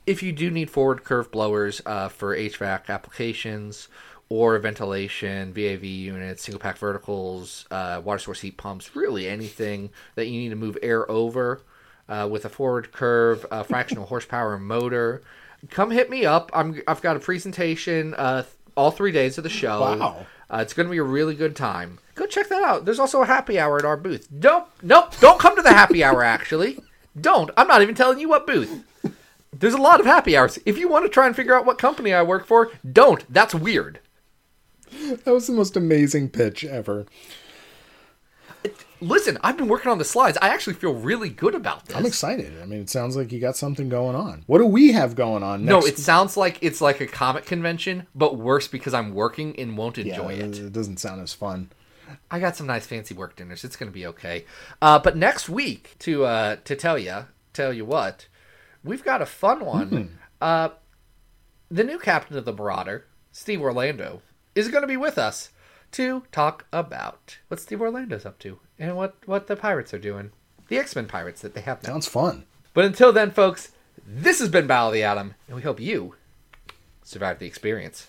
if you do need forward curve blowers uh, for HVAC applications or ventilation, VAV units, single pack verticals, uh, water source heat pumps, really anything that you need to move air over uh, with a forward curve, uh, fractional horsepower motor, come hit me up. I'm I've got a presentation uh, all three days of the show. Wow. Uh, it's going to be a really good time. Go check that out. There's also a happy hour at our booth. Don't, nope, don't come to the happy hour. Actually, don't. I'm not even telling you what booth. There's a lot of happy hours. If you want to try and figure out what company I work for, don't. That's weird. That was the most amazing pitch ever. Listen, I've been working on the slides. I actually feel really good about this. I'm excited. I mean, it sounds like you got something going on. What do we have going on? No, next it sounds like it's like a comic convention, but worse because I'm working and won't Yeah, enjoy it. It doesn't sound as fun. I got some nice fancy work dinners. It's gonna be okay. Uh, but next week, to uh, to tell you, tell you what, we've got a fun one. Uh, the new captain of the Marauder, Steve Orlando, is going to be with us to talk about what Steve Orlando's up to and what what the pirates are doing, the X Men pirates that they have now. Sounds fun. But until then, folks, this has been Battle of the Atom, and we hope you survived the experience.